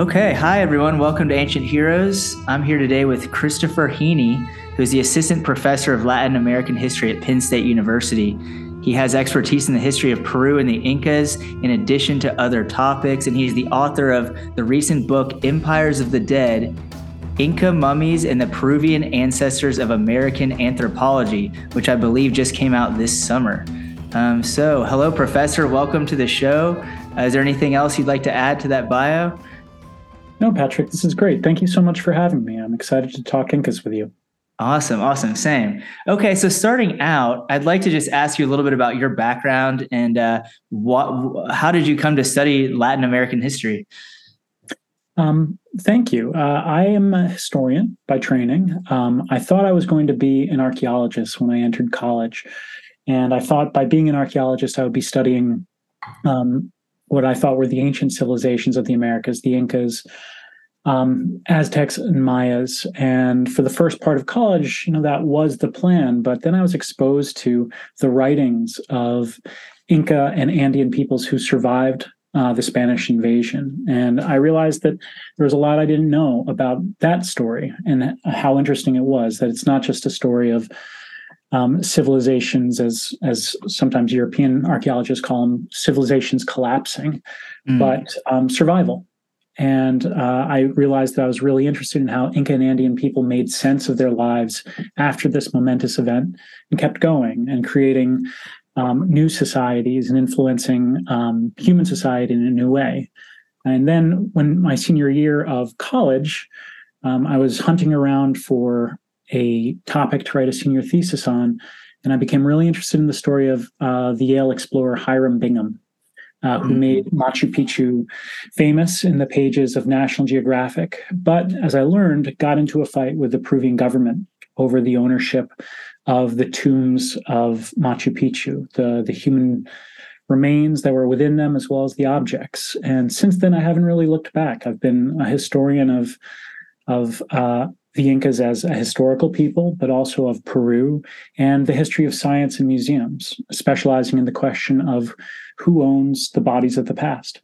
Okay, hi everyone. Welcome to Ancient Heroes. I'm here today with Christopher Heaney, who's the assistant professor of Latin American history at Penn State University. He has expertise in the history of Peru and the Incas, in addition to other topics, and he's the author of the recent book Empires of the Dead Inca Mummies and the Peruvian Ancestors of American Anthropology, which I believe just came out this summer. Um, so, hello, Professor. Welcome to the show. Uh, is there anything else you'd like to add to that bio? No, Patrick, this is great. Thank you so much for having me. I'm excited to talk Incas with you. Awesome, awesome. Same. Okay, so starting out, I'd like to just ask you a little bit about your background and uh, what, how did you come to study Latin American history? Um, thank you. Uh, I am a historian by training. Um, I thought I was going to be an archaeologist when I entered college. And I thought by being an archaeologist, I would be studying um, what I thought were the ancient civilizations of the Americas, the Incas, um, Aztecs, and Mayas. And for the first part of college, you know, that was the plan. But then I was exposed to the writings of Inca and Andean peoples who survived uh, the Spanish invasion. And I realized that there was a lot I didn't know about that story and how interesting it was that it's not just a story of um, civilizations, as as sometimes European archaeologists call them, civilizations collapsing, mm. but um, survival. And uh, I realized that I was really interested in how Inca and Andean people made sense of their lives after this momentous event and kept going and creating um, new societies and influencing um, human society in a new way. And then, when my senior year of college, um, I was hunting around for a topic to write a senior thesis on. And I became really interested in the story of uh, the Yale explorer Hiram Bingham, uh, who mm-hmm. made Machu Picchu famous in the pages of National Geographic, but as I learned, got into a fight with the Peruvian government over the ownership of the tombs of Machu Picchu, the, the human remains that were within them, as well as the objects. And since then, I haven't really looked back. I've been a historian of of uh, the Incas as a historical people, but also of Peru and the history of science and museums, specializing in the question of who owns the bodies of the past.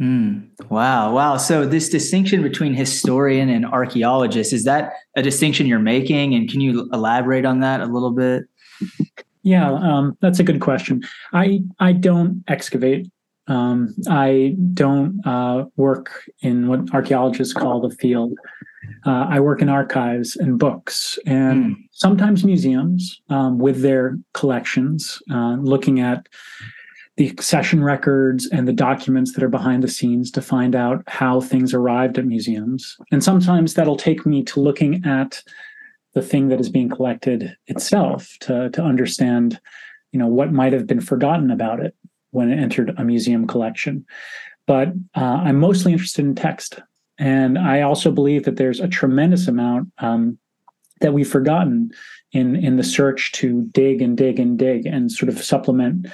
Mm, wow, wow. So this distinction between historian and archaeologist, is that a distinction you're making? And can you elaborate on that a little bit? Yeah, um, that's a good question. I I don't excavate. Um, I don't uh, work in what archaeologists call the field. Uh, I work in archives and books and mm. sometimes museums um, with their collections, uh, looking at the accession records and the documents that are behind the scenes to find out how things arrived at museums. And sometimes that'll take me to looking at the thing that is being collected itself to, to understand, you know, what might have been forgotten about it when it entered a museum collection. But uh, I'm mostly interested in text. And I also believe that there's a tremendous amount um, that we've forgotten in in the search to dig and dig and dig and sort of supplement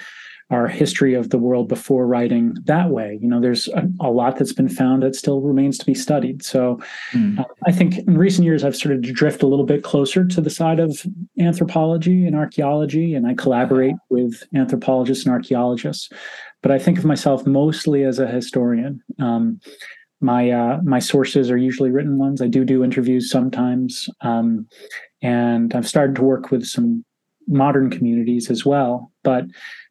our history of the world before writing that way. You know, there's a, a lot that's been found that still remains to be studied. So mm. uh, I think in recent years, I've started to drift a little bit closer to the side of anthropology and archaeology, and I collaborate with anthropologists and archaeologists. But I think of myself mostly as a historian. Um, my uh, my sources are usually written ones. I do do interviews sometimes, um, and I've started to work with some modern communities as well. But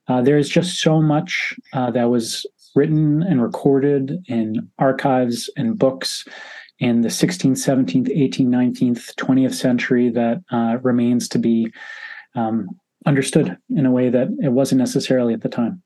uh, there is just so much uh, that was written and recorded in archives and books in the 16th, 17th, 18th, 19th, 20th century that uh, remains to be um, understood in a way that it wasn't necessarily at the time.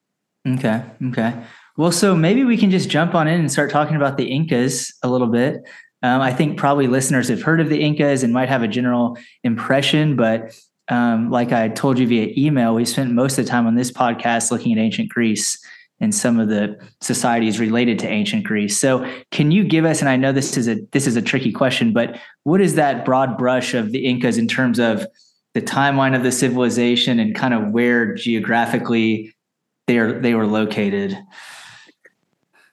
Okay. Okay. Well, so maybe we can just jump on in and start talking about the Incas a little bit. Um, I think probably listeners have heard of the Incas and might have a general impression, but um, like I told you via email, we spent most of the time on this podcast looking at ancient Greece and some of the societies related to ancient Greece. So, can you give us? And I know this is a this is a tricky question, but what is that broad brush of the Incas in terms of the timeline of the civilization and kind of where geographically they are they were located?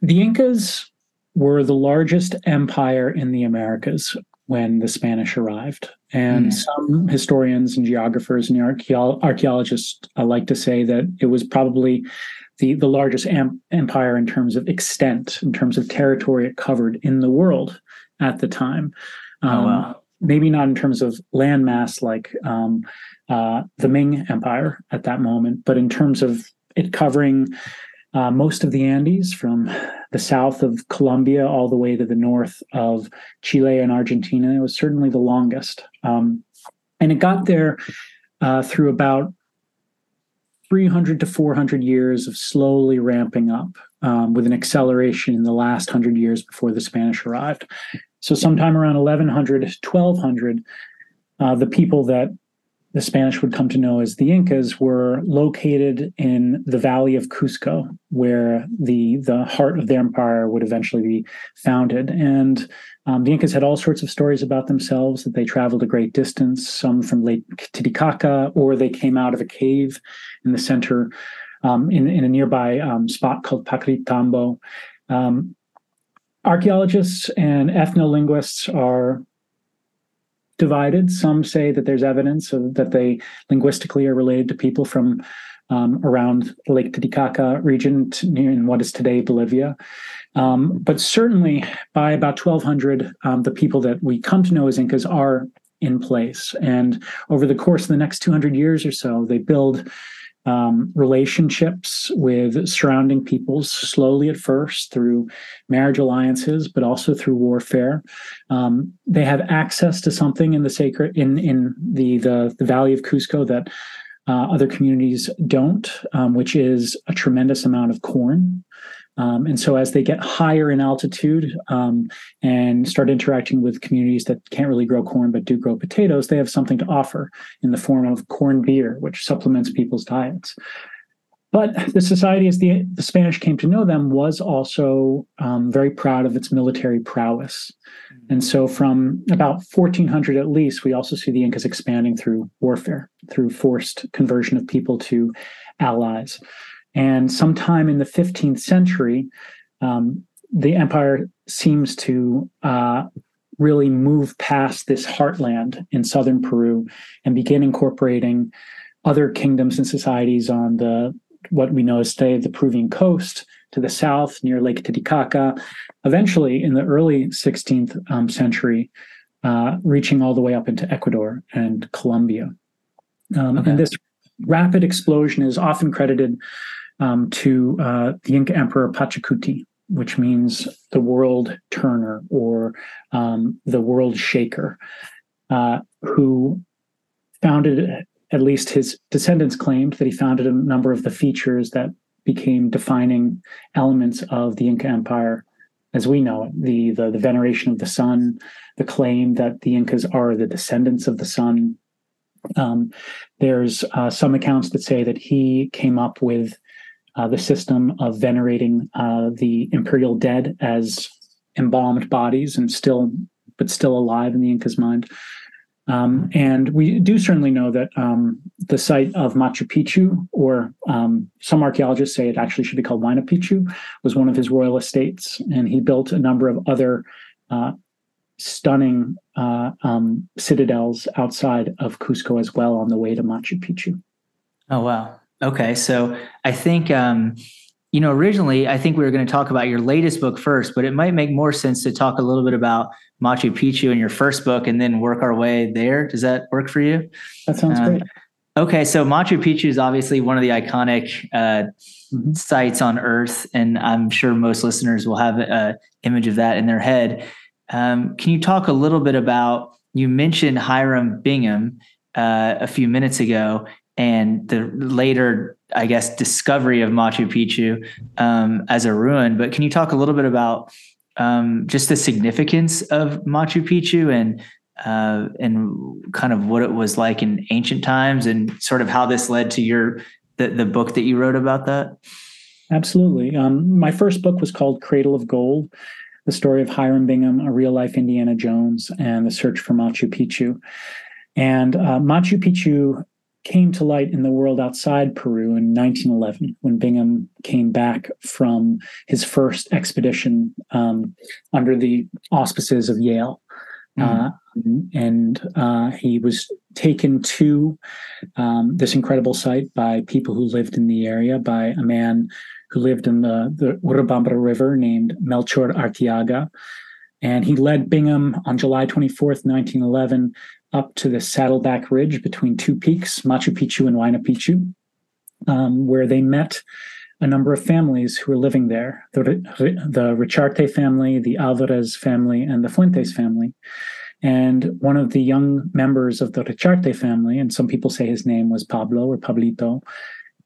The Incas were the largest empire in the Americas when the Spanish arrived. And mm. some historians and geographers and archaeologists like to say that it was probably the the largest am- empire in terms of extent, in terms of territory it covered in the world at the time. Um, oh, wow. Maybe not in terms of landmass like um, uh, the Ming Empire at that moment, but in terms of it covering uh, most of the Andes from the south of Colombia all the way to the north of Chile and Argentina. It was certainly the longest. Um, and it got there uh, through about 300 to 400 years of slowly ramping up um, with an acceleration in the last 100 years before the Spanish arrived. So, sometime around 1100 1200, uh, the people that the Spanish would come to know as the Incas were located in the valley of Cusco, where the the heart of their empire would eventually be founded. And um, the Incas had all sorts of stories about themselves that they traveled a great distance, some from Lake Titicaca, or they came out of a cave in the center um, in, in, a nearby um, spot called Pacritambo. Um, archaeologists and ethnolinguists are divided. Some say that there's evidence of, that they linguistically are related to people from um, around the Lake Titicaca region in what is today Bolivia. Um, but certainly by about 1200, um, the people that we come to know as Incas are in place. And over the course of the next 200 years or so, they build um, relationships with surrounding peoples slowly at first through marriage alliances, but also through warfare. Um, they have access to something in the sacred in in the the, the Valley of Cusco that uh, other communities don't, um, which is a tremendous amount of corn. Um, and so, as they get higher in altitude um, and start interacting with communities that can't really grow corn but do grow potatoes, they have something to offer in the form of corn beer, which supplements people's diets. But the society, as the, the Spanish came to know them, was also um, very proud of its military prowess. And so, from about 1400 at least, we also see the Incas expanding through warfare, through forced conversion of people to allies. And sometime in the 15th century, um, the empire seems to uh, really move past this heartland in southern Peru and begin incorporating other kingdoms and societies on the what we know as today the Peruvian coast to the south near Lake Titicaca. Eventually, in the early 16th um, century, uh, reaching all the way up into Ecuador and Colombia. Um, okay. And this rapid explosion is often credited um, to uh, the Inca Emperor Pachacuti, which means the world turner or um, the world shaker, uh, who founded, at least his descendants claimed, that he founded a number of the features that became defining elements of the Inca Empire as we know it the, the, the veneration of the sun, the claim that the Incas are the descendants of the sun. Um, there's uh, some accounts that say that he came up with uh, the system of venerating uh, the imperial dead as embalmed bodies and still, but still alive in the Inca's mind. Um, and we do certainly know that um, the site of Machu Picchu, or um, some archaeologists say it actually should be called Huayna Picchu, was one of his royal estates, and he built a number of other uh, stunning uh, um, citadels outside of Cusco as well on the way to Machu Picchu. Oh wow! Okay, so I think um, you know originally I think we were going to talk about your latest book first, but it might make more sense to talk a little bit about Machu Picchu in your first book and then work our way there. Does that work for you? That sounds um, great. Okay, so Machu Picchu is obviously one of the iconic uh, mm-hmm. sites on Earth, and I'm sure most listeners will have an image of that in their head. Um, can you talk a little bit about? You mentioned Hiram Bingham uh, a few minutes ago, and the later, I guess, discovery of Machu Picchu um, as a ruin. But can you talk a little bit about um, just the significance of Machu Picchu and uh, and kind of what it was like in ancient times, and sort of how this led to your the, the book that you wrote about that? Absolutely. Um, my first book was called Cradle of Gold the story of Hiram Bingham, a real life Indiana Jones, and the search for Machu Picchu. And uh, Machu Picchu came to light in the world outside Peru in 1911 when Bingham came back from his first expedition um, under the auspices of Yale. Uh, and uh, he was taken to um, this incredible site by people who lived in the area, by a man who lived in the, the Urubamba River named Melchor Arteaga. And he led Bingham on July 24th, 1911, up to the Saddleback Ridge between two peaks, Machu Picchu and Huayna Picchu, um, where they met a number of families who were living there the, the Richarte family, the Alvarez family, and the Fuentes family. And one of the young members of the Richarte family, and some people say his name was Pablo or Pablito,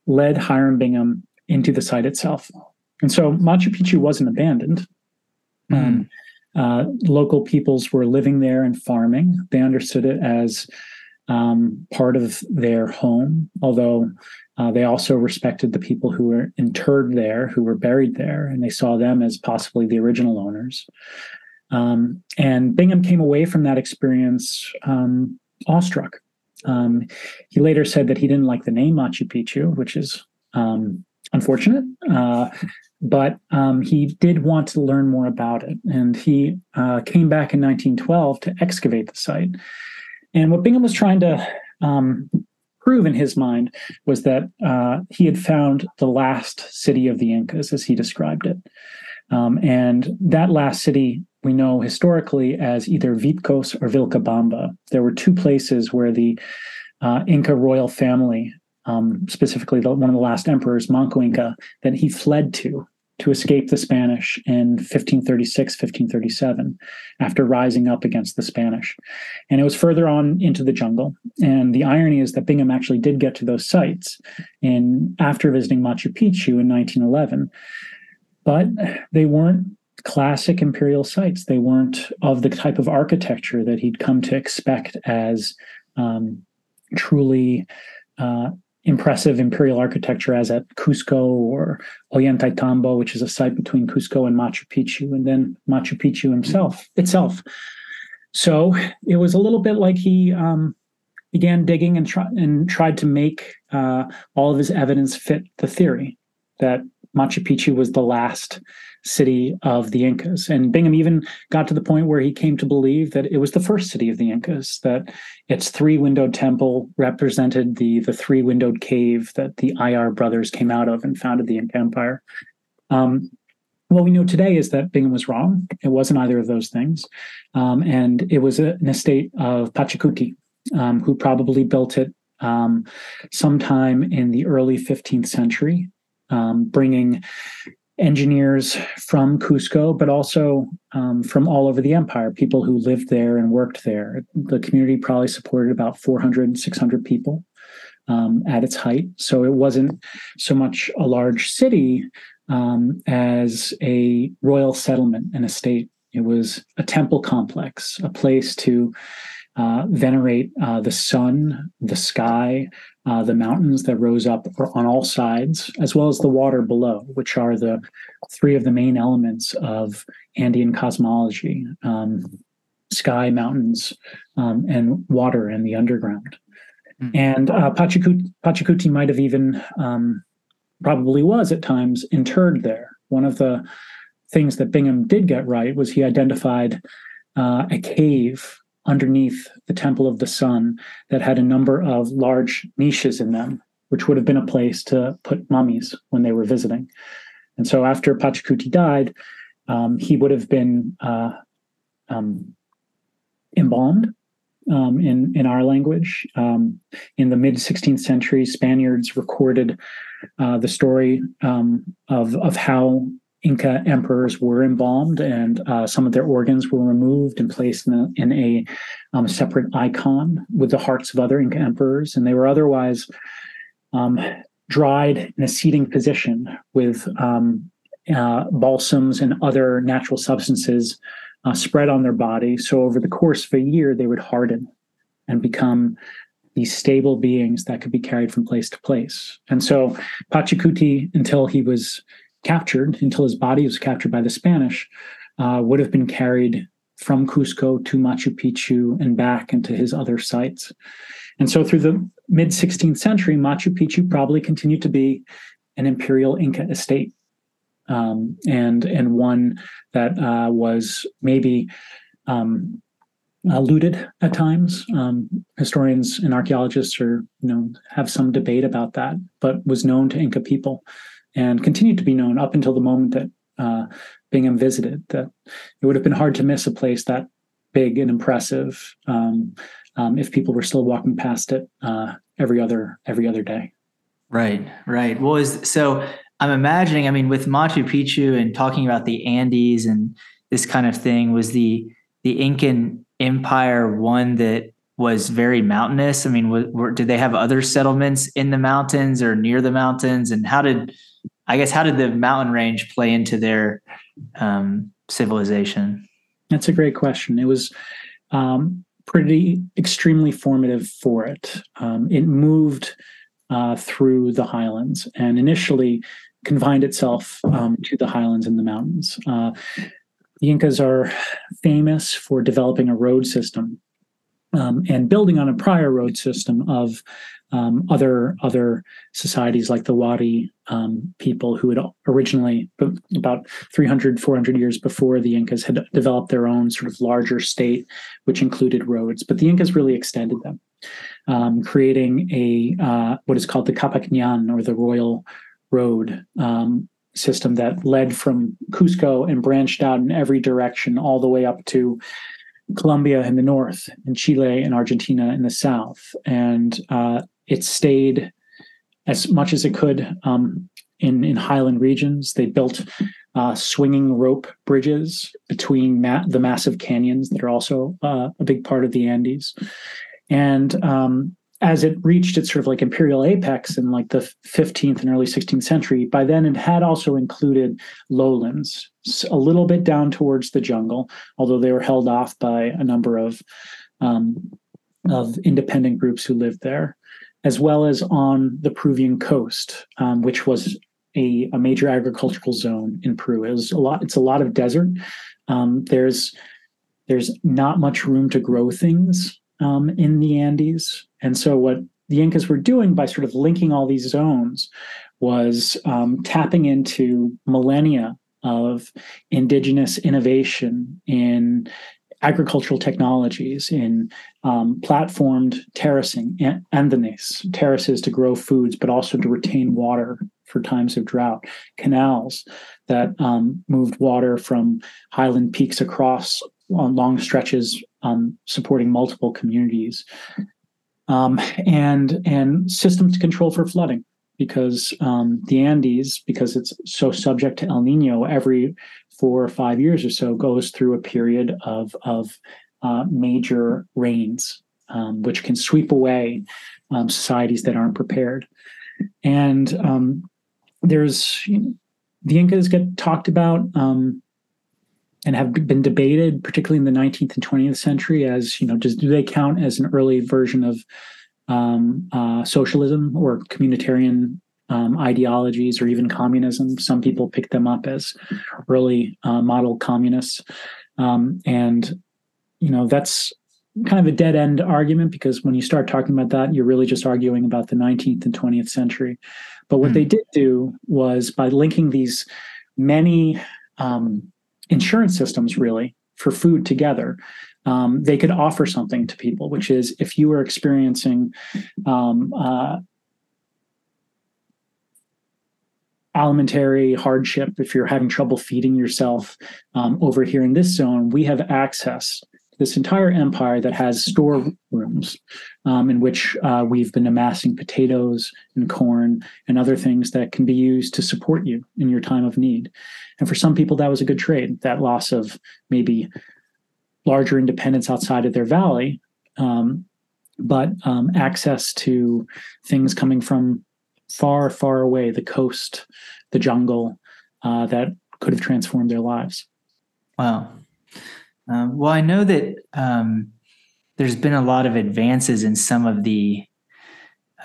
led Hiram Bingham into the site itself. And so Machu Picchu wasn't abandoned. Mm. Um, uh, local peoples were living there and farming. They understood it as um, part of their home, although uh, they also respected the people who were interred there, who were buried there, and they saw them as possibly the original owners. Um, and Bingham came away from that experience um, awestruck. Um, he later said that he didn't like the name Machu Picchu, which is um, unfortunate. Uh, but um, he did want to learn more about it. And he uh, came back in 1912 to excavate the site. And what Bingham was trying to um, prove in his mind was that uh, he had found the last city of the Incas, as he described it. Um, and that last city we know historically as either Vitcos or Vilcabamba. There were two places where the uh, Inca royal family, um, specifically the, one of the last emperors, Manco Inca, that he fled to to escape the Spanish in 1536, 1537, after rising up against the Spanish. And it was further on into the jungle. And the irony is that Bingham actually did get to those sites in after visiting Machu Picchu in 1911 but they weren't classic imperial sites. They weren't of the type of architecture that he'd come to expect as um, truly uh, impressive imperial architecture, as at Cusco or Ollantaytambo, which is a site between Cusco and Machu Picchu, and then Machu Picchu himself itself. So it was a little bit like he um, began digging and, try- and tried to make uh, all of his evidence fit the theory that Machu Picchu was the last city of the Incas. And Bingham even got to the point where he came to believe that it was the first city of the Incas, that its three windowed temple represented the, the three windowed cave that the Ayar brothers came out of and founded the Inca Empire. Um, what we know today is that Bingham was wrong. It wasn't either of those things. Um, and it was a, an estate of Pachacuti, um, who probably built it um, sometime in the early 15th century um, bringing engineers from Cusco, but also um, from all over the empire, people who lived there and worked there. The community probably supported about 400, 600 people um, at its height. So it wasn't so much a large city um, as a royal settlement and a state. It was a temple complex, a place to uh, venerate uh, the sun, the sky, uh, the mountains that rose up on all sides, as well as the water below, which are the three of the main elements of Andean cosmology um, sky, mountains, um, and water and the underground. Mm-hmm. And uh, Pachacuti, Pachacuti might have even, um, probably was at times, interred there. One of the things that Bingham did get right was he identified uh, a cave underneath the Temple of the Sun that had a number of large niches in them, which would have been a place to put mummies when they were visiting. And so after Pachacuti died, um, he would have been uh, um, embalmed um, in in our language. Um, in the mid 16th century, Spaniards recorded uh, the story um, of of how Inca emperors were embalmed, and uh, some of their organs were removed and placed in a, in a um, separate icon with the hearts of other Inca emperors, and they were otherwise um, dried in a seating position with um, uh, balsams and other natural substances uh, spread on their body. So over the course of a year, they would harden and become these stable beings that could be carried from place to place. And so Pachacuti, until he was captured until his body was captured by the Spanish, uh, would have been carried from Cusco to Machu Picchu and back into his other sites. And so through the mid 16th century, Machu Picchu probably continued to be an imperial Inca estate. Um, and and one that uh, was maybe um, uh, looted at times. Um, historians and archaeologists are, you know, have some debate about that, but was known to Inca people and continued to be known up until the moment that uh, Bingham visited. That it would have been hard to miss a place that big and impressive um, um, if people were still walking past it uh, every other every other day. Right, right. Well, is so I'm imagining. I mean, with Machu Picchu and talking about the Andes and this kind of thing, was the the Incan Empire one that was very mountainous? I mean, did they have other settlements in the mountains or near the mountains? And how did, I guess, how did the mountain range play into their um, civilization? That's a great question. It was um, pretty extremely formative for it. Um, it moved uh, through the highlands and initially confined itself um, to the highlands and the mountains. Uh, the Incas are famous for developing a road system um, and building on a prior road system of um, other other societies like the Wari um, people who had originally about 300 400 years before the Incas had developed their own sort of larger state which included roads. But the Incas really extended them um, creating a uh, what is called the Capacñan or the Royal Road um, system that led from Cusco and branched out in every direction all the way up to Colombia in the north and Chile and Argentina in the south. And uh, it stayed as much as it could um, in, in highland regions. They built uh, swinging rope bridges between ma- the massive canyons that are also uh, a big part of the Andes. And um, as it reached its sort of like imperial apex in like the 15th and early 16th century, by then it had also included lowlands, a little bit down towards the jungle, although they were held off by a number of um, of independent groups who lived there, as well as on the Peruvian coast, um, which was a, a, major agricultural zone in Peru. It was a lot. It's a lot of desert. Um, there's there's not much room to grow things um, in the Andes. And so, what the Incas were doing by sort of linking all these zones was um, tapping into millennia of indigenous innovation in agricultural technologies, in um, platformed terracing, andenes, terraces to grow foods, but also to retain water for times of drought, canals that um, moved water from highland peaks across on long stretches um, supporting multiple communities, um, and and systems to control for flooding because um, the Andes, because it's so subject to El Nino, every four or five years or so goes through a period of of uh, major rains, um, which can sweep away um, societies that aren't prepared. And um, there's you know, the Incas get talked about um, and have been debated, particularly in the 19th and 20th century, as you know, does do they count as an early version of um, uh, socialism or communitarian um, ideologies or even communism? Some people pick them up as early uh, model communists, um, and you know that's kind of a dead end argument because when you start talking about that, you're really just arguing about the 19th and 20th century. But what mm. they did do was by linking these many um, insurance systems really for food together um, they could offer something to people which is if you are experiencing um, uh, alimentary hardship if you're having trouble feeding yourself um, over here in this zone we have access this entire empire that has storerooms um, in which uh, we've been amassing potatoes and corn and other things that can be used to support you in your time of need. And for some people, that was a good trade. That loss of maybe larger independence outside of their valley, um, but um, access to things coming from far, far away, the coast, the jungle, uh, that could have transformed their lives. Wow. Um, well, I know that um, there's been a lot of advances in some of the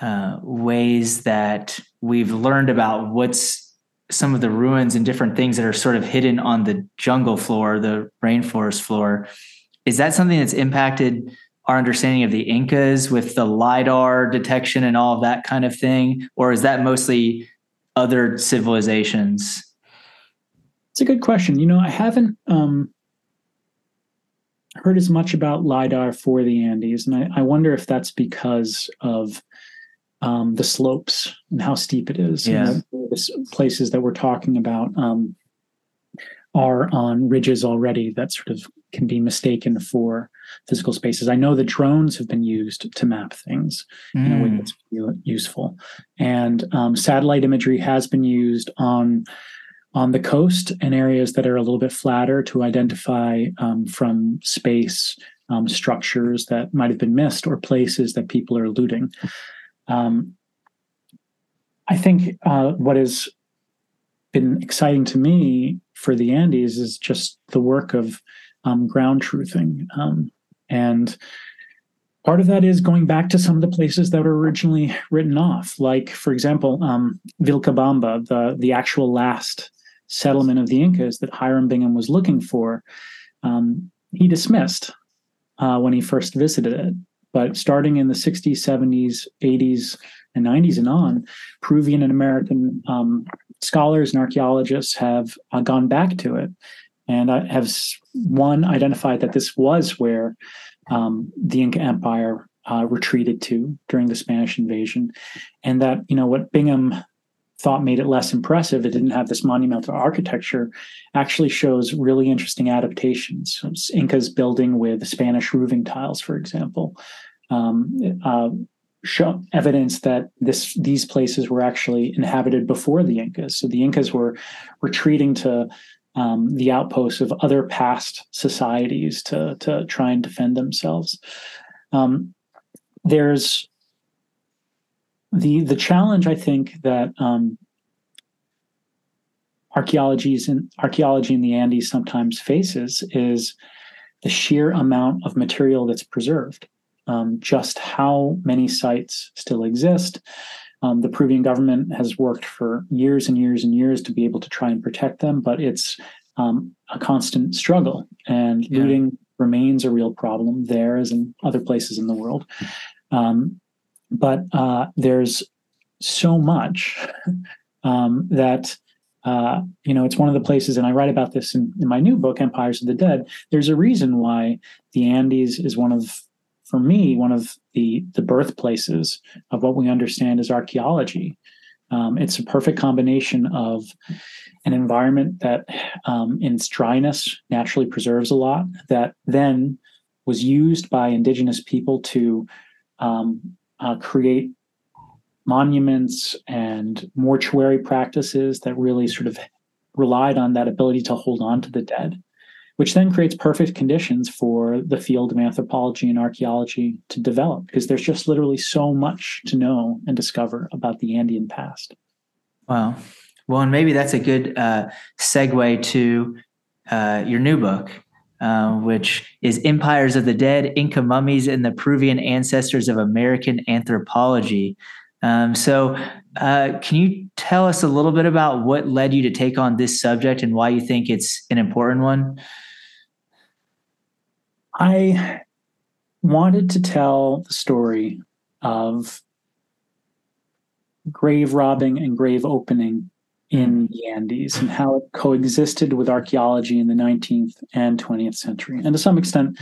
uh, ways that we've learned about what's some of the ruins and different things that are sort of hidden on the jungle floor, the rainforest floor. Is that something that's impacted our understanding of the Incas with the LIDAR detection and all of that kind of thing? Or is that mostly other civilizations? It's a good question. You know, I haven't um, heard as much about lidar for the Andes, and I, I wonder if that's because of um, the slopes and how steep it is. Yeah. The places that we're talking about um, are on ridges already that sort of can be mistaken for physical spaces. I know that drones have been used to map things mm. in a way Mm. that's useful, and um, satellite imagery has been used on on the coast and areas that are a little bit flatter to identify um, from space um, structures that might have been missed or places that people are looting. Um, I think uh, what has been exciting to me for the Andes is just the work of um, ground truthing. Um, and part of that is going back to some of the places that were originally written off, like, for example, um, Vilcabamba, the, the actual last settlement of the Incas that Hiram Bingham was looking for. Um, he dismissed uh, when he first visited it. But starting in the 60s, 70s, 80s, and 90s and on, Peruvian and American um, scholars and archaeologists have uh, gone back to it and uh, have one identified that this was where um, the Inca Empire uh, retreated to during the Spanish invasion, and that you know what Bingham thought made it less impressive. It didn't have this monumental architecture. Actually, shows really interesting adaptations. Incas building with Spanish roofing tiles, for example. Um, uh, show evidence that this these places were actually inhabited before the Incas. So the Incas were retreating to um, the outposts of other past societies to to try and defend themselves. Um, there's the the challenge I think that um, archaeologies and archaeology in the Andes sometimes faces is the sheer amount of material that's preserved. Um, just how many sites still exist. Um, the Peruvian government has worked for years and years and years to be able to try and protect them, but it's um, a constant struggle, and yeah. looting remains a real problem there as in other places in the world. Um, but uh, there's so much um, that uh, you know it's one of the places and i write about this in, in, my new book empires of the dead there's a reason why the andes is one of for me one of the the birthplaces of what we understand as archaeology. Um, it's a perfect combination of an environment that um, in its dryness naturally preserves a lot that then was used by indigenous people to um, uh, create monuments and mortuary practices that really sort of relied on that ability to hold on to the dead, which then creates perfect conditions for the field of anthropology and archaeology to develop because there's just literally so much to know and discover about the Andean past. Wow. Well, and maybe that's a good uh, segue to uh, your new book, uh, which is Empires of the Dead Inca Mummies and the Peruvian Ancestors of American Anthropology. Um, so, uh, can you tell us a little bit about what led you to take on this subject and why you think it's an important one? I wanted to tell the story of grave robbing and grave opening in the Andes and how it coexisted with archaeology in the 19th and 20th century, and to some extent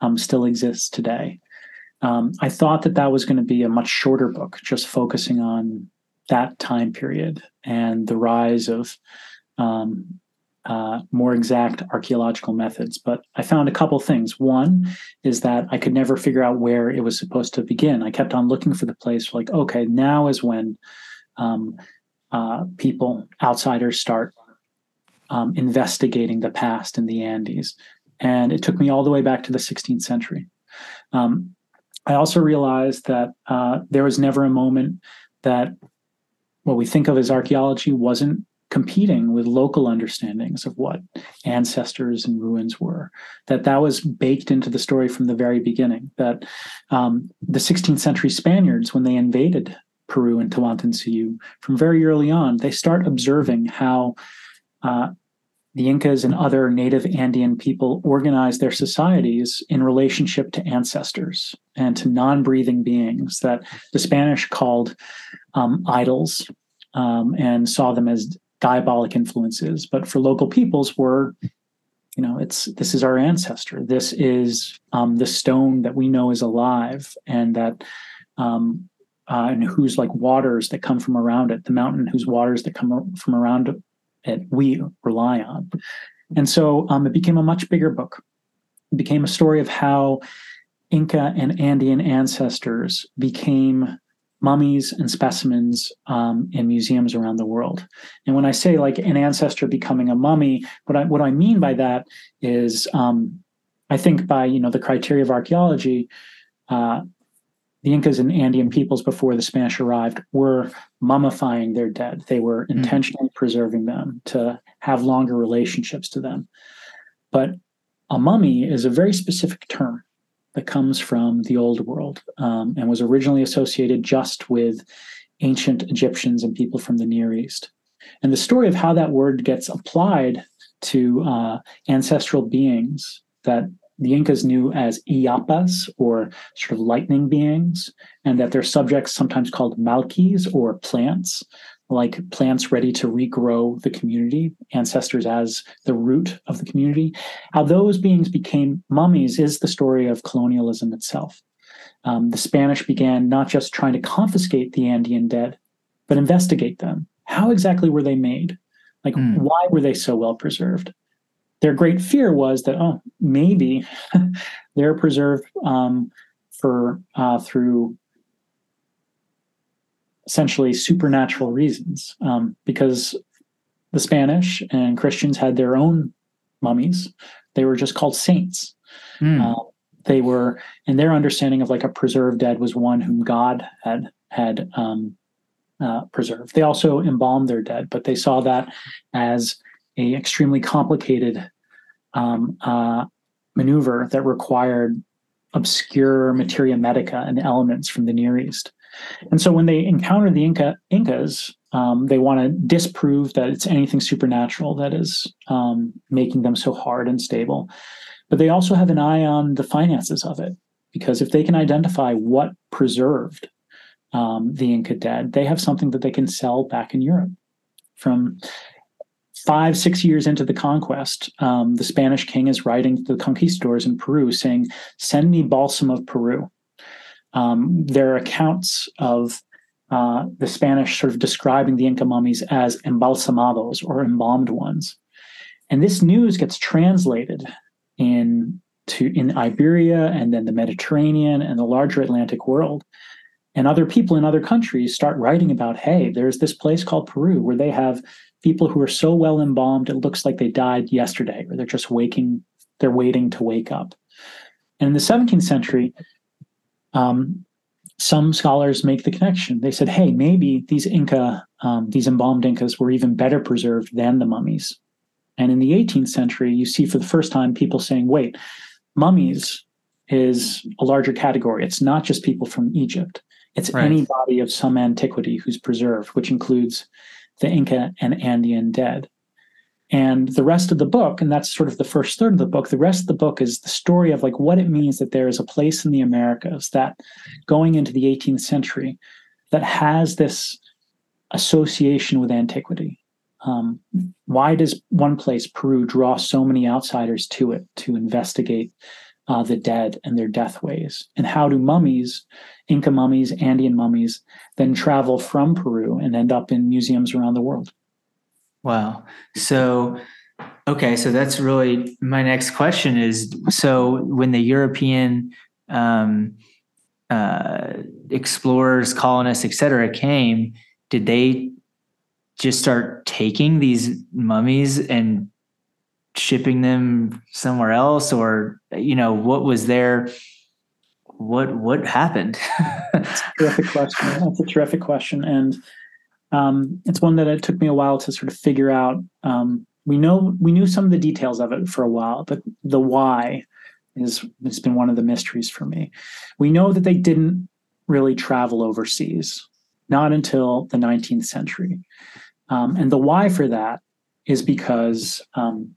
um, still exists today. Um, I thought that that was going to be a much shorter book, just focusing on that time period and the rise of um, uh, more exact archaeological methods. But I found a couple things. One is that I could never figure out where it was supposed to begin. I kept on looking for the place, like, okay, now is when um, uh, people, outsiders, start um, investigating the past in the Andes. And it took me all the way back to the 16th century. Um, I also realized that uh, there was never a moment that what we think of as archaeology wasn't competing with local understandings of what ancestors and ruins were that that was baked into the story from the very beginning that um, the 16th century spaniards when they invaded peru and tawantinsuyu from very early on they start observing how uh, the Incas and other native Andean people organize their societies in relationship to ancestors and to non breathing beings that the Spanish called um, idols um, and saw them as diabolic influences, but for local peoples were you know, it's this is our ancestor. This is um, the stone that we know is alive, and that um, uh, and whose like waters that come from around it, the mountain whose waters that come from around it, we rely on. And so um, it became a much bigger book. It became a story of how Inca and Andean ancestors became mummies and specimens um, in museums around the world. And when I say like an ancestor becoming a mummy, what I what I mean by that is, um, I think by you know the criteria of archaeology, uh, the Incas and Andean peoples before the Spanish arrived were mummifying their dead. They were mm. intentionally preserving them to have longer relationships to them. But a mummy is a very specific term that comes from the old world um, and was originally associated just with ancient Egyptians and people from the Near East. And the story of how that word gets applied to uh, ancestral beings that the Incas knew as Illapas or sort of lightning beings, and that their subjects sometimes called Mallquis or plants, like plants ready to regrow the community, ancestors as the root of the community. How those beings became mummies is the story of colonialism itself. Um, the Spanish began not just trying to confiscate the Andean dead, but investigate them. How exactly were they made? Like, mm. why were they so well preserved? Their great fear was that, oh, maybe they're preserved um, for uh, through essentially supernatural reasons um, because the Spanish and Christians had their own mummies. They were just called saints. Mm. Uh, they were, and their understanding of like a preserved dead was one whom God had had um, uh, preserved. They also embalmed their dead, but they saw that as a extremely complicated um, uh, maneuver that required obscure materia medica and elements from the Near East. And so when they encounter the Inca Incas, um, they want to disprove that it's anything supernatural that is um, making them so hard and stable. But they also have an eye on the finances of it, because if they can identify what preserved um, the Inca dead, they have something that they can sell back in Europe. From five, six years into the conquest, um, the Spanish king is writing to the conquistadors in Peru saying, Send me balsam of Peru um, there are accounts of uh, the Spanish sort of describing the Inca mummies as embalsamados or embalmed ones. And this news gets translated in to in Iberia and then the Mediterranean and the larger Atlantic world. And other people in other countries start writing about, hey, there's this place called Peru where they have people who are so well embalmed it looks like they died yesterday, or they're just waking, they're waiting to wake up. And in the 17th century, um, some scholars make the connection. They said, hey, maybe these Inca, um, these embalmed Incas were even better preserved than the mummies. And in the 18th century, you see for the first time people saying, wait, mummies is a larger category. It's not just people from Egypt, it's right. anybody of some antiquity who's preserved, which includes the Inca and Andean dead. And the rest of the book, and that's sort of the first third of the book, the rest of the book is the story of like what it means that there is a place in the Americas that going into the 18th century that has this association with antiquity. Um, why does one place, Peru, draw so many outsiders to it to investigate uh, the dead and their death ways? And how do mummies, Inca mummies, Andean mummies, then travel from Peru and end up in museums around the world? Wow. So, okay, so that's really my next question is so when the European um, uh, explorers, colonists, et cetera, came, did they just start taking these mummies and shipping them somewhere else? Or you know what was there what what happened? That's a terrific question. That's a terrific question. And um, it's one that it took me a while to sort of figure out. Um, we know we knew some of the details of it for a while, but the why is has been one of the mysteries for me. We know that they didn't really travel overseas, not until the 19th century, um, and the why for that is because um,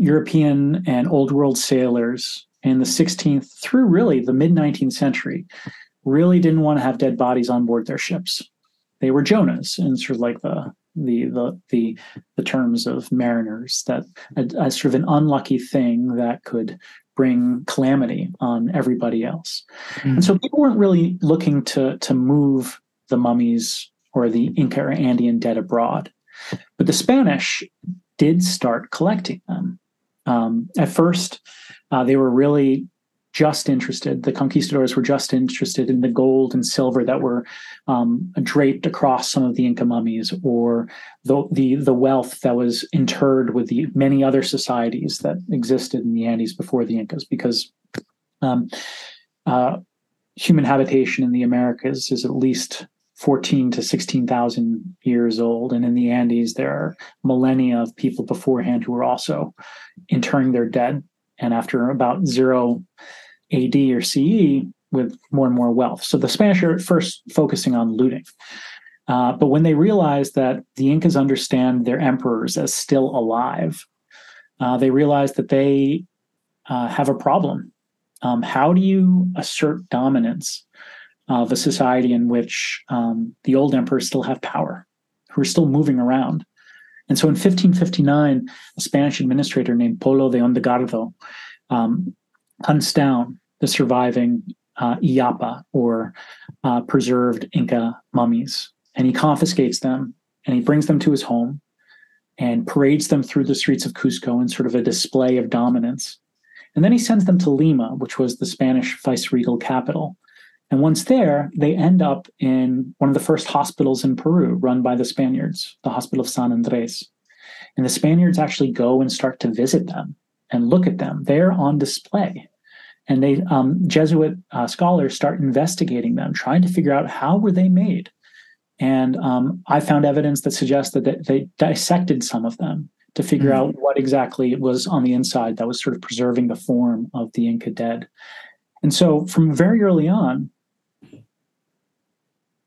European and Old World sailors in the 16th through really the mid 19th century really didn't want to have dead bodies on board their ships they were Jonahs and sort of like the the the the, the terms of mariners that a, a sort of an unlucky thing that could bring calamity on everybody else. Mm. And so people weren't really looking to to move the mummies or the Inca or Andean dead abroad. But the Spanish did start collecting them. Um, at first, uh, they were really just interested, the conquistadors were just interested in the gold and silver that were um, draped across some of the Inca mummies, or the, the, the wealth that was interred with the many other societies that existed in the Andes before the Incas, because um, uh, human habitation in the Americas is at least 14 to 16,000 years old. And in the Andes, there are millennia of people beforehand who were also interring their dead. And after about zero AD or CE, with more and more wealth. So the Spanish are at first focusing on looting. Uh, but when they realize that the Incas understand their emperors as still alive, uh, they realize that they uh, have a problem. Um, how do you assert dominance of a society in which um, the old emperors still have power, who are still moving around. And so in 1559, a Spanish administrator named Polo de Ondegardo um, hunts down the surviving uh, Illapa or uh, preserved Inca mummies, and he confiscates them and he brings them to his home and parades them through the streets of Cusco in sort of a display of dominance. And then he sends them to Lima, which was the Spanish viceregal capital, and once there, they end up in one of the first hospitals in Peru run by the Spaniards, the Hospital of San Andres. And the Spaniards actually go and start to visit them and look at them. They're on display. And they um, Jesuit uh, scholars start investigating them, trying to figure out how were they made. And um, I found evidence that suggests that they dissected some of them to figure mm-hmm. out what exactly was on the inside that was sort of preserving the form of the Inca dead. And so, from very early on,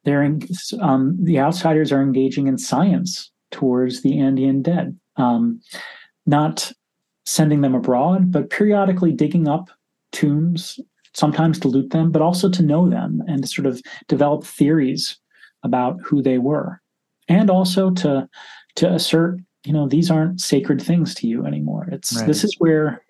they're in, um, the outsiders are engaging in science towards the Andean dead, um, not sending them abroad, but periodically digging up tombs, sometimes to loot them, but also to know them and to sort of develop theories about who they were, and also to to assert, you know, these aren't sacred things to you anymore. It's right. this is where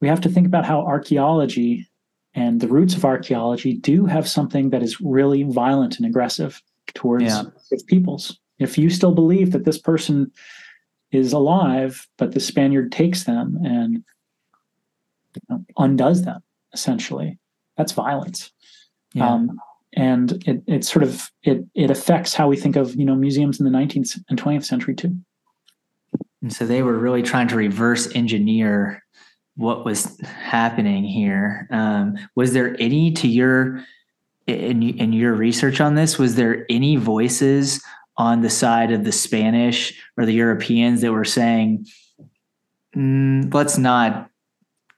we have to think about how archaeology and the roots of archaeology do have something that is really violent and aggressive towards yeah. peoples. If you still believe that this person is alive, but the Spaniard takes them and you know, undoes them, essentially, that's violence. Yeah. Um, and it, it sort of it it affects how we think of you know museums in the 19th and 20th century too. And so they were really trying to reverse engineer what was happening here. Um, was there any to your in in your research on this? Was there any voices on the side of the Spanish or the Europeans that were saying, mm, "Let's not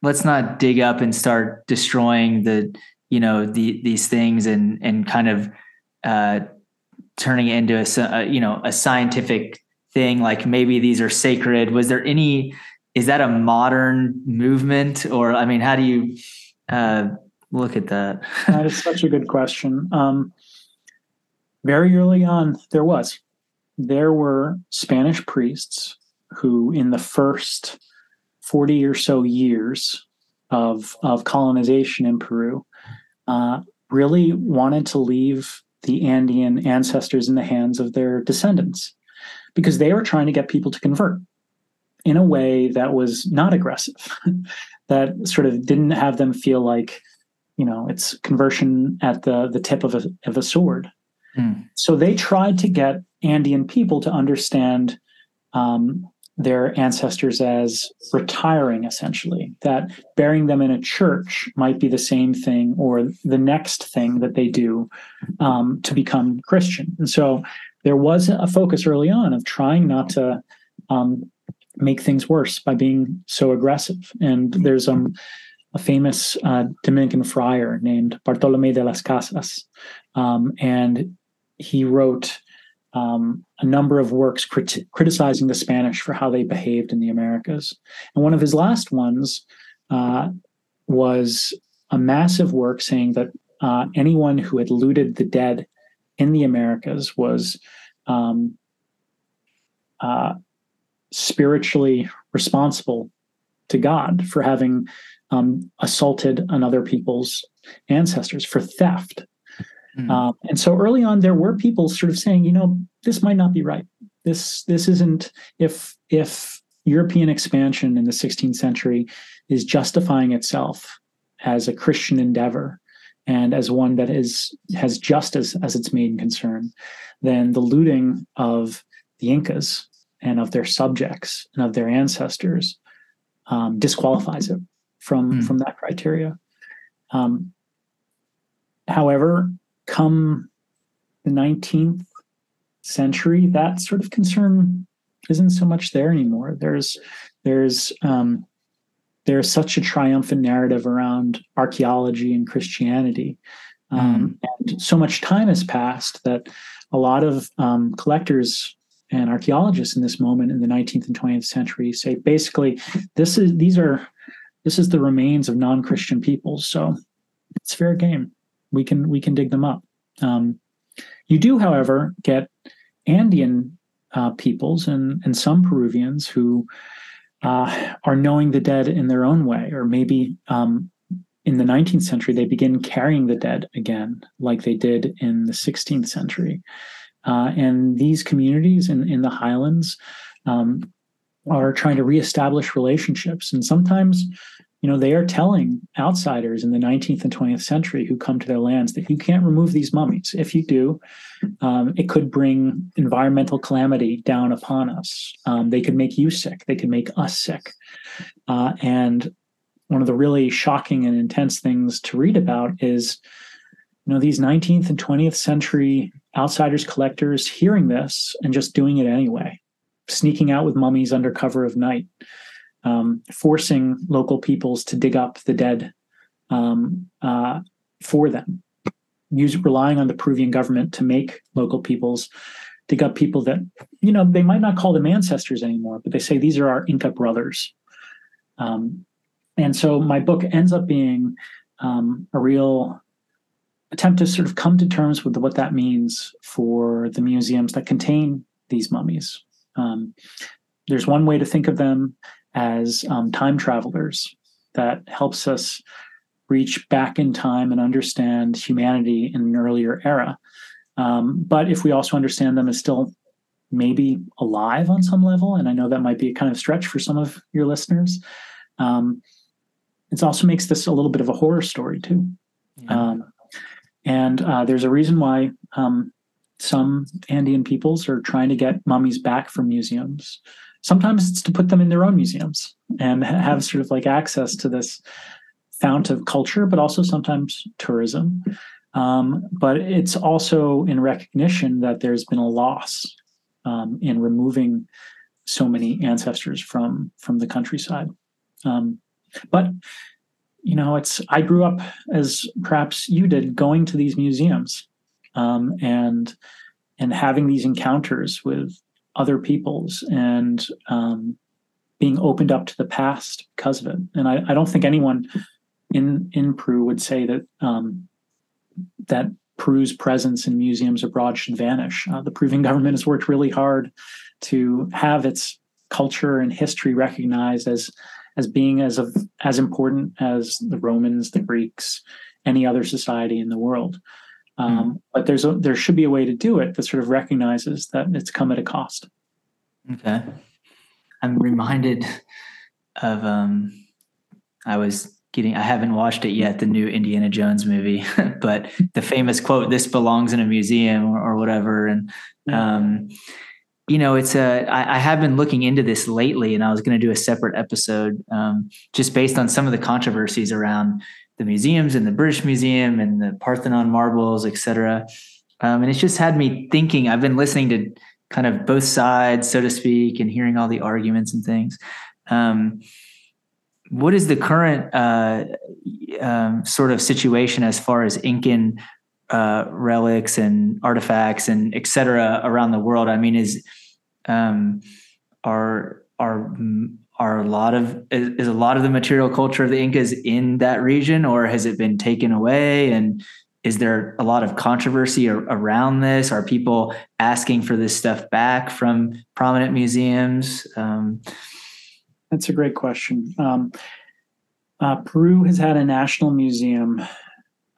let's not dig up and start destroying the you know the these things and and kind of uh, turning it into a, a you know a scientific thing like maybe these are sacred was there any is that a modern movement? Or i mean how do you uh, look at that? That is such a good question. Um, very early on there was. There were spanish priests who in the first 40 or so years of, of colonization in peru uh, really wanted to leave the andean ancestors in the hands of their descendants because they were trying to get people to convert in a way that was not aggressive, that sort of didn't have them feel like, you know, it's conversion at the the tip of a of a sword. Mm. So they tried to get Andean people to understand um, their ancestors as retiring, essentially. That burying them in a church might be the same thing or the next thing that they do um, to become Christian. And so there was a focus early on of trying not to um, make things worse by being so aggressive. And there's um, a famous uh, Dominican friar named Bartolome de las Casas, um, and he wrote um, a number of works crit- criticizing the Spanish for how they behaved in the Americas. And one of his last ones uh, was a massive work saying that uh, anyone who had looted the dead in the Americas was um, uh, spiritually responsible to God for having um, assaulted another people's ancestors for theft. Mm. Um, and so early on, there were people sort of saying, you know, this might not be right. This this isn't if if European expansion in the 16th century is justifying itself as a Christian endeavor and as one that is has justice as its main concern, then the looting of the Incas and of their subjects and of their ancestors um, disqualifies it from mm. from that criteria. Um, however, come the 19th century, that sort of concern isn't so much there anymore. There's there's um, there's such a triumphant narrative around archaeology and Christianity. Um, mm. And so much time has passed that a lot of um, collectors and archaeologists in this moment in the 19th and 20th century say basically this is these are this is the remains of non-Christian peoples. So it's fair game. We can we can dig them up. Um, you do, however, get Andean uh, peoples and and some Peruvians who uh, are knowing the dead in their own way, or maybe um, in the 19th century they begin carrying the dead again, like they did in the 16th century. Uh, and these communities in, in the highlands um, are trying to reestablish relationships, and sometimes you know, they are telling outsiders in the 19th and 20th century who come to their lands that you can't remove these mummies. If you do, um, it could bring environmental calamity down upon us. Um, they could make you sick. They could make us sick. Uh, and one of the really shocking and intense things to read about is, you know, these 19th and 20th century outsiders, collectors hearing this and just doing it anyway, sneaking out with mummies under cover of night um, forcing local peoples to dig up the dead um, uh, for them, use relying on the Peruvian government to make local peoples dig up people that you know they might not call them ancestors anymore, but they say these are our Inca brothers. Um, and so my book ends up being um, a real attempt to sort of come to terms with what that means for the museums that contain these mummies. Um, there's one way to think of them as um, time travelers that helps us reach back in time and understand humanity in an earlier era. Um, but if we also understand them as still maybe alive on some level, and I know that might be a kind of stretch for some of your listeners, um, it also makes this a little bit of a horror story too. Yeah. Um, and uh, there's a reason why um, some Andean peoples are trying to get mummies back from museums. Sometimes it's to put them in their own museums and have sort of like access to this fount of culture, but also sometimes tourism. Um, but it's also in recognition that there's been a loss um, in removing so many ancestors from from the countryside. Um, but you know, it's I grew up as perhaps you did, going to these museums um, and and having these encounters with other peoples and um, being opened up to the past because of it. And I, I, don't think anyone in in Peru would say that um, that Peru's presence in museums abroad should vanish. Uh, the Peruvian government has worked really hard to have its culture and history recognized as as being as of as important as the Romans, the Greeks, any other society in the world. Um, mm. But there's a, there should be a way to do it that sort of recognizes that it's come at a cost. Okay, I'm reminded of um, I was getting I haven't watched it yet the new Indiana Jones movie, but the famous quote "This belongs in a museum" or, or whatever, and um, you know it's a I, I have been looking into this lately, and I was going to do a separate episode um, just based on some of the controversies around the museums and the British Museum and the Parthenon marbles, et cetera. Um, and it's just had me thinking. I've been listening to kind of both sides, so to speak, and hearing all the arguments and things. Um, what is the current uh, um, sort of situation as far as Incan uh, relics and artifacts and et cetera around the world? I mean, is um, are are are a lot of is, is, a lot of the material culture of the Incas in that region, or has it been taken away? And is there a lot of controversy around this? Are people asking for this stuff back from prominent museums? Um, That's a great question. Um, uh, Peru has had a national museum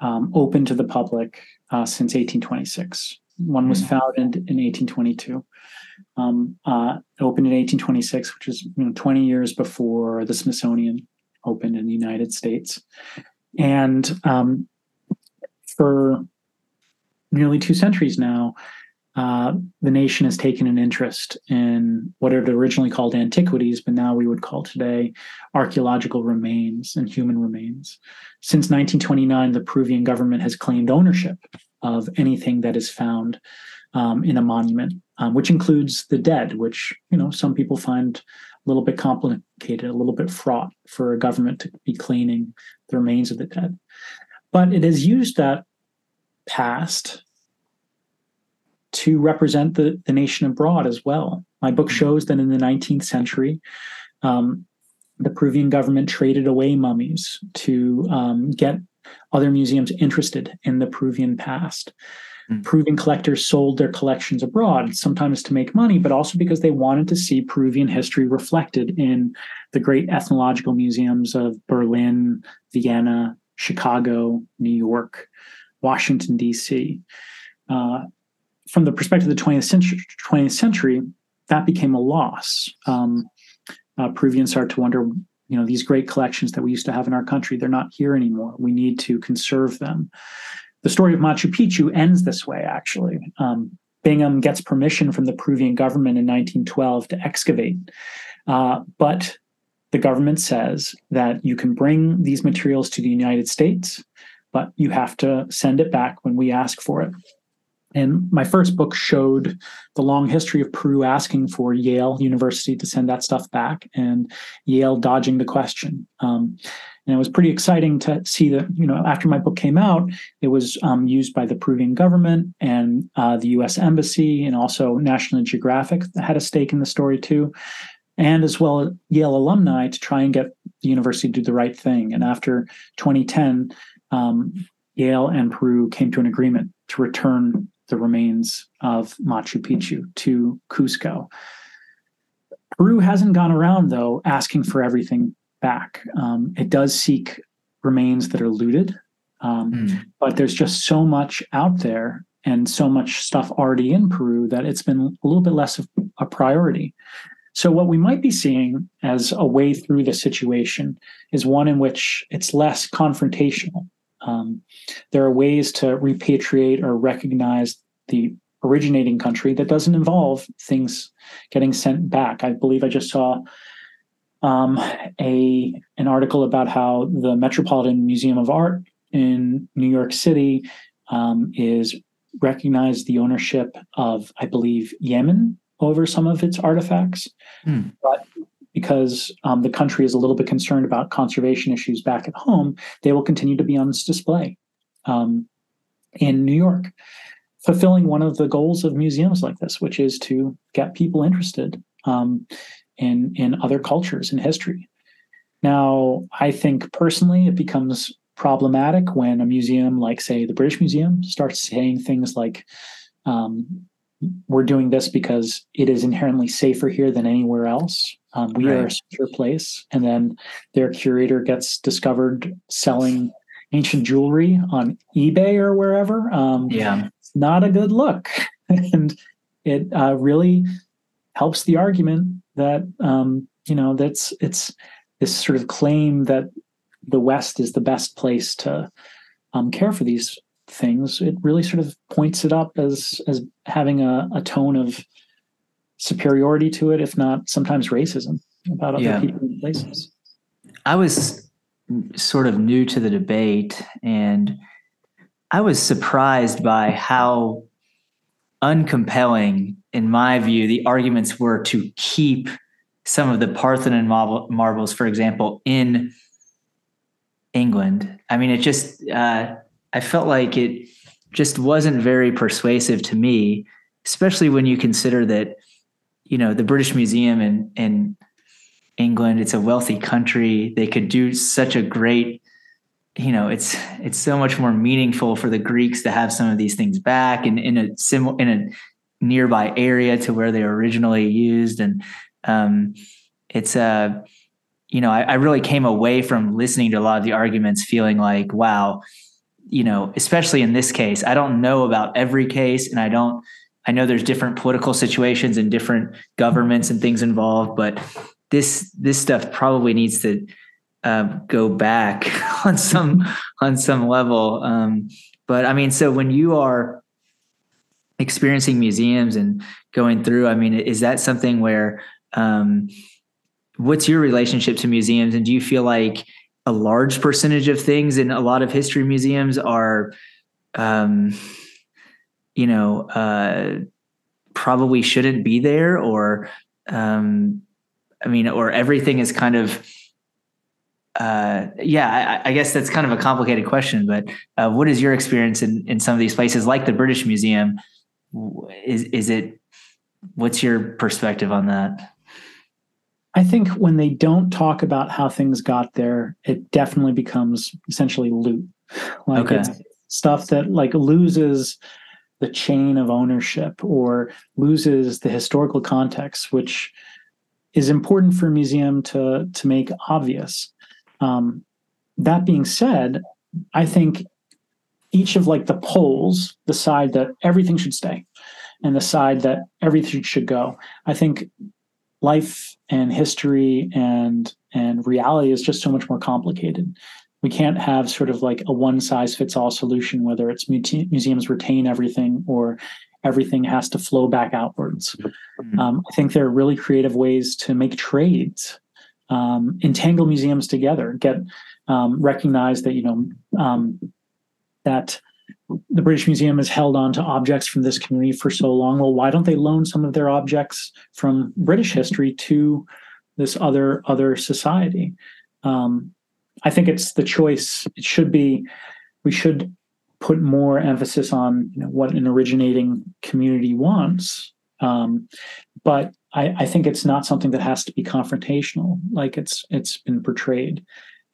um, open to the public uh, since 1826. One was hmm. founded in 1822. Um, uh, opened in 1826, which is you know 20 years before the Smithsonian opened in the United States. And um, for nearly two centuries now, uh, the nation has taken an interest in what it originally called antiquities, but now we would call today archaeological remains and human remains. Since 1929, the Peruvian government has claimed ownership of anything that is found um, in a monument, um, which includes the dead, which you know some people find a little bit complicated, a little bit fraught for a government to be claiming the remains of the dead. But it has used that past to represent the, the nation abroad as well. My book mm-hmm. shows that in the 19th century, um, the Peruvian government traded away mummies to um, get other museums interested in the Peruvian past. Mm. Peruvian collectors sold their collections abroad, sometimes to make money, but also because they wanted to see Peruvian history reflected in the great ethnological museums of Berlin, Vienna, Chicago, New York, Washington, D.C. Uh, from the perspective of the 20th century, 20th century that became a loss. Um, uh, Peruvians started to wonder, you know, these great collections that we used to have in our country, they're not here anymore. We need to conserve them. The story of Machu Picchu ends this way, actually. Um, Bingham gets permission from the Peruvian government in 1912 to excavate. Uh, but the government says that you can bring these materials to the United States, but you have to send it back when we ask for it. And my first book showed the long history of Peru asking for Yale University to send that stuff back and Yale dodging the question. Um, and it was pretty exciting to see that, you know, after my book came out, it was um, used by the Peruvian government and uh, the US Embassy and also National Geographic had a stake in the story too. And as well Yale alumni to try and get the university to do the right thing. And after 2010, um, Yale and Peru came to an agreement to return the remains of Machu Picchu to Cusco. Peru hasn't gone around, though, asking for everything back. Um, it does seek remains that are looted, um, mm. but there's just so much out there and so much stuff already in Peru that it's been a little bit less of a priority. So, what we might be seeing as a way through the situation is one in which it's less confrontational. Um, there are ways to repatriate or recognize the originating country that doesn't involve things getting sent back. I believe I just saw um, a an article about how the Metropolitan Museum of Art in New York City um, is recognized the ownership of, I believe, Yemen over some of its artifacts, mm. but because um, the country is a little bit concerned about conservation issues back at home, they will continue to be on this display um, in New York, fulfilling one of the goals of museums like this, which is to get people interested um, in in other cultures and history. Now, I think personally, it becomes problematic when a museum like, say, the British Museum starts saying things like, um, "We're doing this because it is inherently safer here than anywhere else." Um, we right. are a secure place. And then their curator gets discovered selling ancient jewelry on eBay or wherever. Um, yeah. It's not a good look. and it uh, really helps the argument that, um, you know, that's it's this sort of claim that the West is the best place to um, care for these things. It really sort of points it up as as having a, a tone of superiority to it, if not sometimes racism about other yeah. people and places. I was sort of new to the debate and I was surprised by how uncompelling, in my view, the arguments were to keep some of the Parthenon marbles, for example, in England. I mean, it just, uh, I felt like it just wasn't very persuasive to me, especially when you consider that you know the British Museum in in England. It's a wealthy country. They could do such a great you know it's it's so much more meaningful for the Greeks to have some of these things back and in a sim in a nearby area to where they were originally used and um, it's a uh, you know I, I really came away from listening to a lot of the arguments feeling like wow you know especially in this case I don't know about every case and I don't I know there's different political situations and different governments and things involved but this this stuff probably needs to uh, go back on some on some level. Um, but I mean, so when you are experiencing museums and going through, I mean, is that something where um, what's your relationship to museums, and do you feel like a large percentage of things in a lot of history museums are, um, you know, uh, probably shouldn't be there, or um, I mean, or everything is kind of uh, yeah, I, I, guess that's kind of a complicated question, but uh, what is your experience in, in some of these places like the British Museum? Is, is it, what's your perspective on that? I think when they don't talk about how things got there, it definitely becomes essentially loot. Like okay. it's stuff that like loses the chain of ownership or loses the historical context, which is important for a museum to to make obvious. Um, that being said, I think each of like the poles, the side that everything should stay and the side that everything should go, I think life and history and and reality is just so much more complicated. We can't have sort of like a one size fits all solution, whether it's mute- museums retain everything or everything has to flow back outwards. Mm-hmm. Um, I think there are really creative ways to make trades um, entangle museums together, get um, recognize that you know um, that the British Museum has held on to objects from this community for so long. Well, why don't they loan some of their objects from British history to this other other society? Um, I think it's the choice. It should be we should put more emphasis on you know, what an originating community wants. Um, but I, I think it's not something that has to be confrontational like it's it's been portrayed.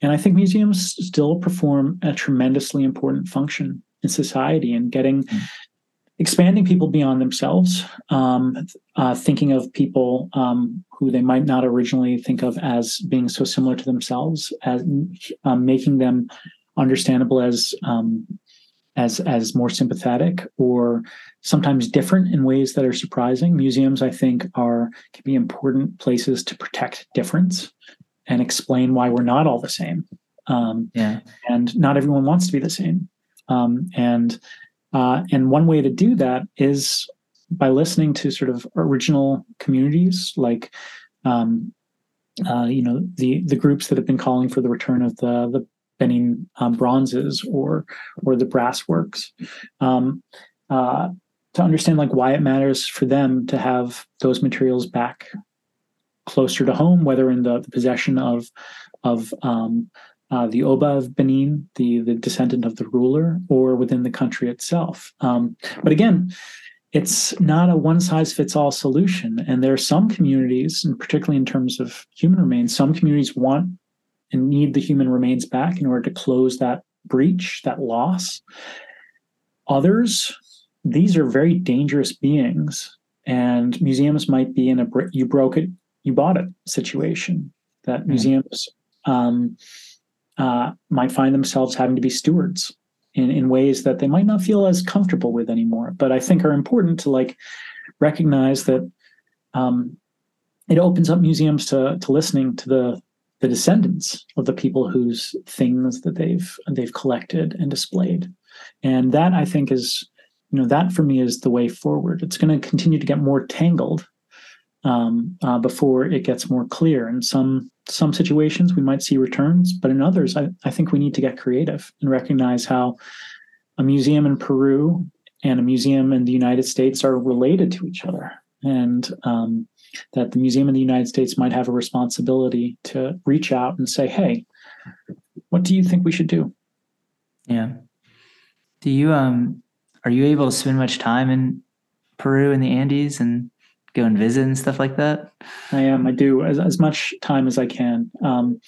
And I think museums still perform a tremendously important function in society and getting mm. expanding people beyond themselves, um, uh, thinking of people um, who they might not originally think of as being so similar to themselves, as um, making them understandable as um, as as more sympathetic or sometimes different in ways that are surprising. Museums, I think, are can be important places to protect difference and explain why we're not all the same. Um, yeah. And not everyone wants to be the same. Um, and uh, and one way to do that is by listening to sort of original communities like um, uh, you know the the groups that have been calling for the return of the the Benin um, bronzes or or the brass works. Um, uh, to understand like why it matters for them to have those materials back closer to home, whether in the, the possession of of um, uh, the Oba of Benin, the the descendant of the ruler, or within the country itself. Um, but again, it's not a one size fits all solution, and there are some communities, and particularly in terms of human remains, some communities want and need the human remains back in order to close that breach, that loss. Others, these are very dangerous beings, and museums might be in a you broke it, you bought it situation. That mm museums um, uh, might find themselves having to be stewards in, in ways that they might not feel as comfortable with anymore, but I think are important to like recognize that um, it opens up museums to to listening to the the descendants of the people whose things that they've they've collected and displayed. And that i think is you know that for me is the way forward. It's going to continue to get more tangled um, uh, before it gets more clear. And some some situations we might see returns but in others I, I think we need to get creative and recognize how a museum in peru and a museum in the united states are related to each other and um, that the Museum of the United States might have a responsibility to reach out and say, hey, what do you think we should do? Yeah. Do you um are you able to spend much time in Peru in the Andes and go and visit and stuff like that? I am. I do as, as much time as I can. Um,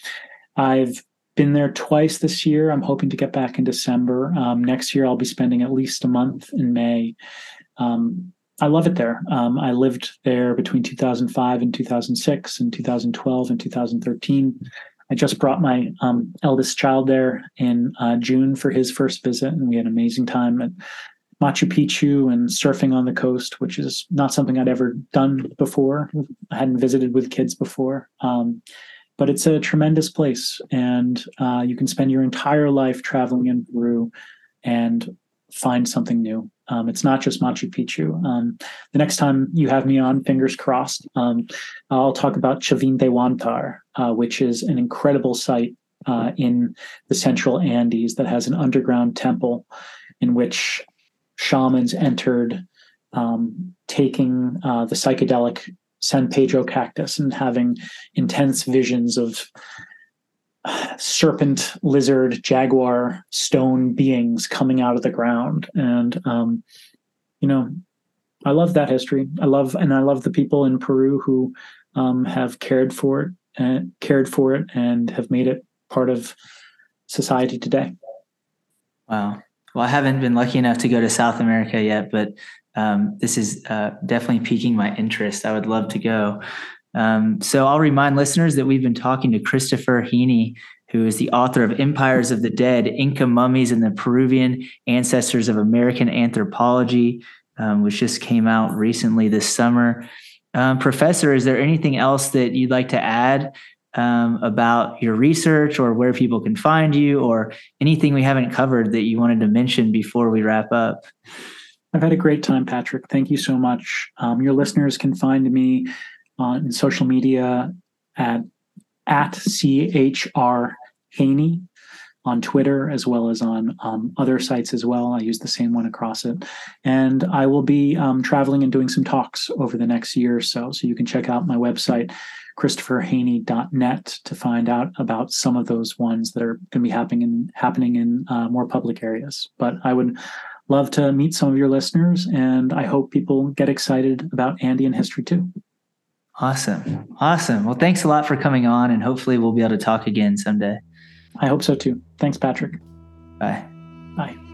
I've been there twice this year. I'm hoping to get back in December. Um, next year, I'll be spending at least a month in May. Um, I love it there. Um, I lived there between 2005 and 2006, and 2012 and 2013. I just brought my um, eldest child there in uh, June for his first visit, and we had an amazing time at Machu Picchu and surfing on the coast, which is not something I'd ever done before. I hadn't visited with kids before. Um, but it's a tremendous place, and uh, you can spend your entire life traveling in Peru and find something new. Um, it's not just Machu Picchu. Um, the next time you have me on, fingers crossed, um, I'll talk about Chavin de Huantar, uh, which is an incredible site uh, in the central Andes that has an underground temple in which shamans entered, um, taking uh, the psychedelic San Pedro cactus and having intense visions of serpent, lizard, jaguar, stone beings coming out of the ground. And, um, you know, I love that history. I love, and I love the people in Peru who um, have cared for it and cared for it and have made it part of society today. Wow. Well, I haven't been lucky enough to go to South America yet, but um, this is uh, definitely piquing my interest. I would love to go. Um, so I'll remind listeners that we've been talking to Christopher Heaney, who is the author of Empires of the Dead, Inca Mummies and the Peruvian Ancestors of American Anthropology, um, which just came out recently this summer. Um, professor, is there anything else that you'd like to add um, about your research or where people can find you or anything we haven't covered that you wanted to mention before we wrap up? I've had a great time, Patrick. Thank you so much. Um, your listeners can find me on social media at at chr heaney on Twitter as well as on um, other sites as well. I use the same one across it. And I will be um, traveling and doing some talks over the next year or so. So you can check out my website, christopherheaney.net, to find out about some of those ones that are going to be happening in, happening in uh, more public areas. But I would love to meet some of your listeners, and I hope people get excited about Andean history too. Awesome. Awesome. Well, thanks a lot for coming on, and hopefully, we'll be able to talk again someday. I hope so too. Thanks, Patrick. Bye. Bye.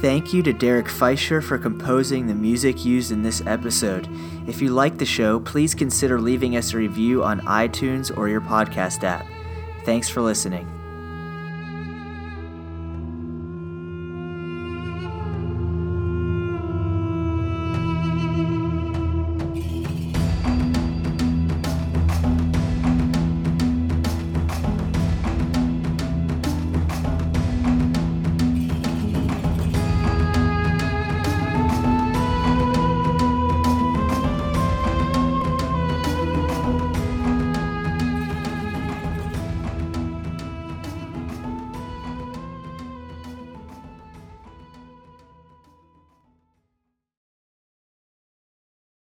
Thank you to Derek Feischer for composing the music used in this episode. If you like the show, please consider leaving us a review on iTunes or your podcast app. Thanks for listening.